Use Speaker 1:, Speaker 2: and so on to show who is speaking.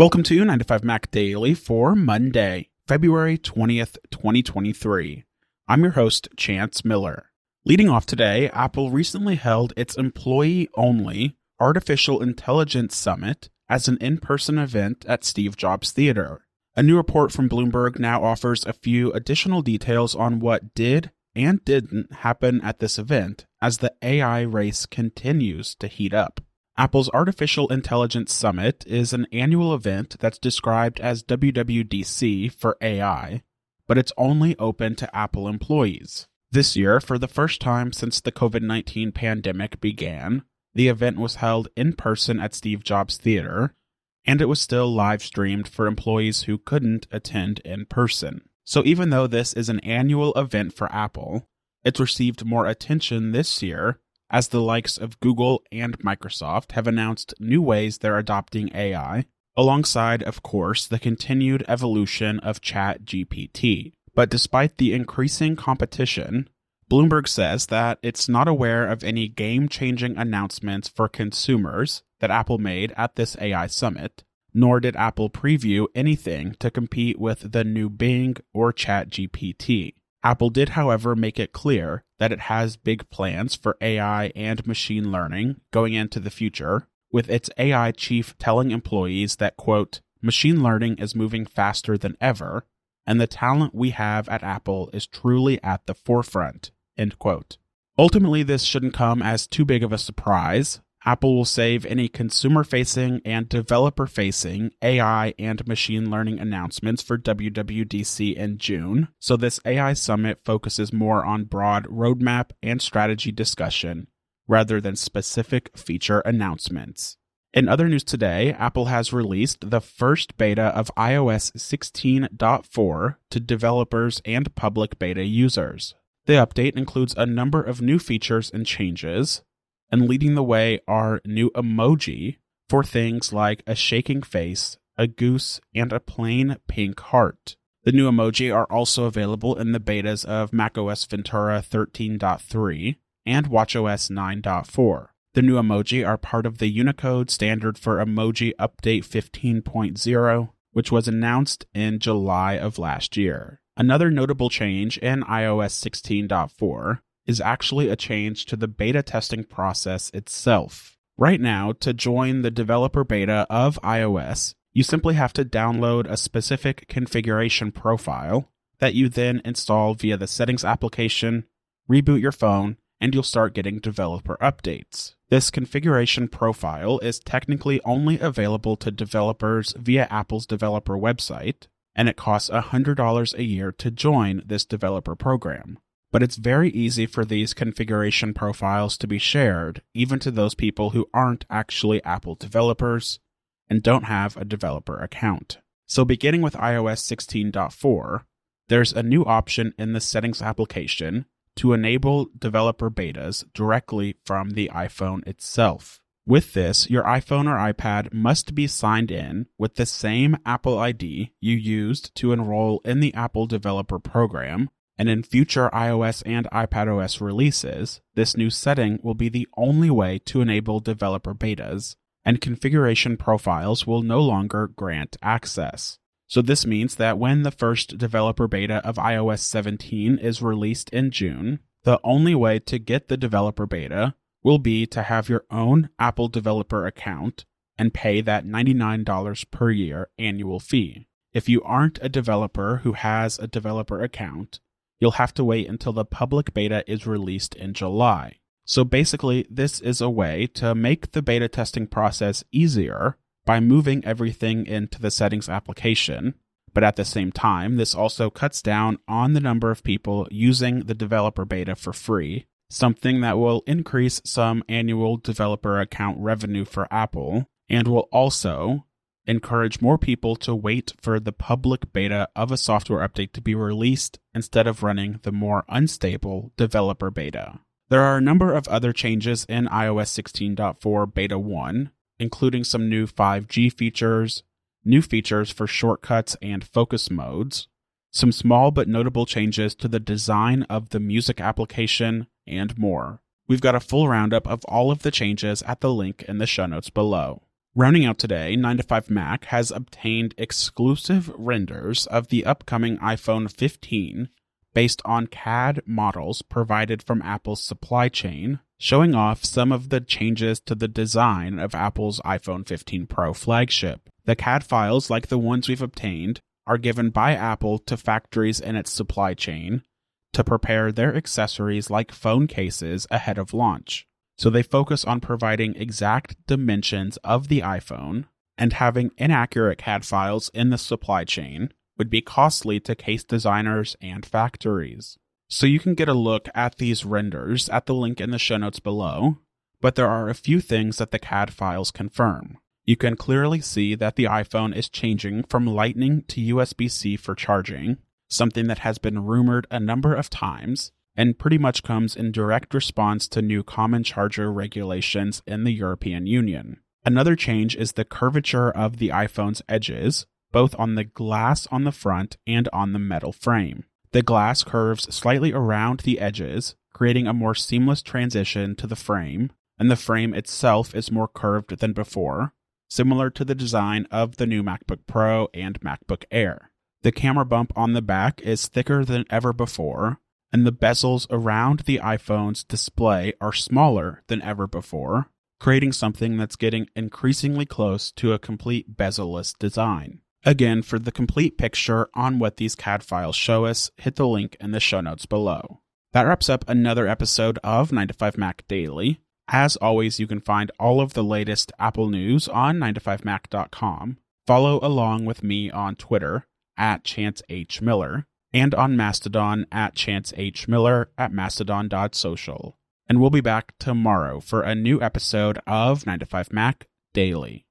Speaker 1: Welcome to 9to5Mac Daily for Monday, February 20th, 2023. I'm your host, Chance Miller. Leading off today, Apple recently held its employee only Artificial Intelligence Summit as an in person event at Steve Jobs Theater. A new report from Bloomberg now offers a few additional details on what did and didn't happen at this event as the AI race continues to heat up. Apple's Artificial Intelligence Summit is an annual event that's described as WWDC for AI, but it's only open to Apple employees. This year, for the first time since the COVID 19 pandemic began, the event was held in person at Steve Jobs Theater, and it was still live streamed for employees who couldn't attend in person. So even though this is an annual event for Apple, it's received more attention this year as the likes of Google and Microsoft have announced new ways they're adopting AI, alongside, of course, the continued evolution of ChatGPT. But despite the increasing competition, Bloomberg says that it's not aware of any game changing announcements for consumers that Apple made at this AI summit, nor did Apple preview anything to compete with the new Bing or ChatGPT. Apple did, however, make it clear that it has big plans for AI and machine learning going into the future, with its AI chief telling employees that, quote, machine learning is moving faster than ever, and the talent we have at Apple is truly at the forefront, end quote. Ultimately, this shouldn't come as too big of a surprise, Apple will save any consumer facing and developer facing AI and machine learning announcements for WWDC in June, so this AI summit focuses more on broad roadmap and strategy discussion rather than specific feature announcements. In other news today, Apple has released the first beta of iOS 16.4 to developers and public beta users. The update includes a number of new features and changes, and leading the way are new emoji for things like a shaking face, a goose, and a plain pink heart. The new emoji are also available in the betas of macOS Ventura 13.3 and watchOS 9.4. The new emoji are part of the Unicode standard for Emoji Update 15.0, which was announced in July of last year. Another notable change in iOS 16.4 is actually a change to the beta testing process itself. Right now, to join the developer beta of iOS, you simply have to download a specific configuration profile that you then install via the settings application, reboot your phone, and you'll start getting developer updates. This configuration profile is technically only available to developers via Apple's developer website, and it costs $100 a year to join this developer program but it's very easy for these configuration profiles to be shared, even to those people who aren't actually Apple developers and don't have a developer account. So, beginning with iOS 16.4, there's a new option in the settings application to enable developer betas directly from the iPhone itself. With this, your iPhone or iPad must be signed in with the same Apple ID you used to enroll in the Apple Developer Program and in future iOS and iPadOS releases, this new setting will be the only way to enable developer betas, and configuration profiles will no longer grant access. So, this means that when the first developer beta of iOS 17 is released in June, the only way to get the developer beta will be to have your own Apple developer account and pay that $99 per year annual fee. If you aren't a developer who has a developer account, you'll have to wait until the public beta is released in July. So basically, this is a way to make the beta testing process easier by moving everything into the settings application. But at the same time, this also cuts down on the number of people using the developer beta for free, something that will increase some annual developer account revenue for Apple and will also encourage more people to wait for the public beta of a software update to be released instead of running the more unstable developer beta. There are a number of other changes in iOS 16.4 Beta 1, including some new 5G features, new features for shortcuts and focus modes, some small but notable changes to the design of the music application, and more. We've got a full roundup of all of the changes at the link in the show notes below. Rounding out today, 9to5Mac has obtained exclusive renders of the upcoming iPhone 15 based on CAD models provided from Apple's supply chain, showing off some of the changes to the design of Apple's iPhone 15 Pro flagship. The CAD files, like the ones we've obtained, are given by Apple to factories in its supply chain to prepare their accessories like phone cases ahead of launch. So they focus on providing exact dimensions of the iPhone, and having inaccurate CAD files in the supply chain would be costly to case designers and factories. So you can get a look at these renders at the link in the show notes below, but there are a few things that the CAD files confirm. You can clearly see that the iPhone is changing from Lightning to USB C for charging, something that has been rumored a number of times and pretty much comes in direct response to new common charger regulations in the European Union. Another change is the curvature of the iPhone's edges, both on the glass on the front and on the metal frame. The glass curves slightly around the edges, creating a more seamless transition to the frame, and the frame itself is more curved than before, similar to the design of the new MacBook Pro and MacBook Air. The camera bump on the back is thicker than ever before, and the bezels around the iPhone's display are smaller than ever before, creating something that's getting increasingly close to a complete bezel-less design. Again, for the complete picture on what these CAD files show us, hit the link in the show notes below. That wraps up another episode of 9to5Mac Daily. As always, you can find all of the latest Apple news on 9to5mac.com. Follow along with me on Twitter at Chance H. Miller and on Mastodon at Chance H. Miller at mastodon.social. And we'll be back tomorrow for a new episode of 9to5Mac Daily.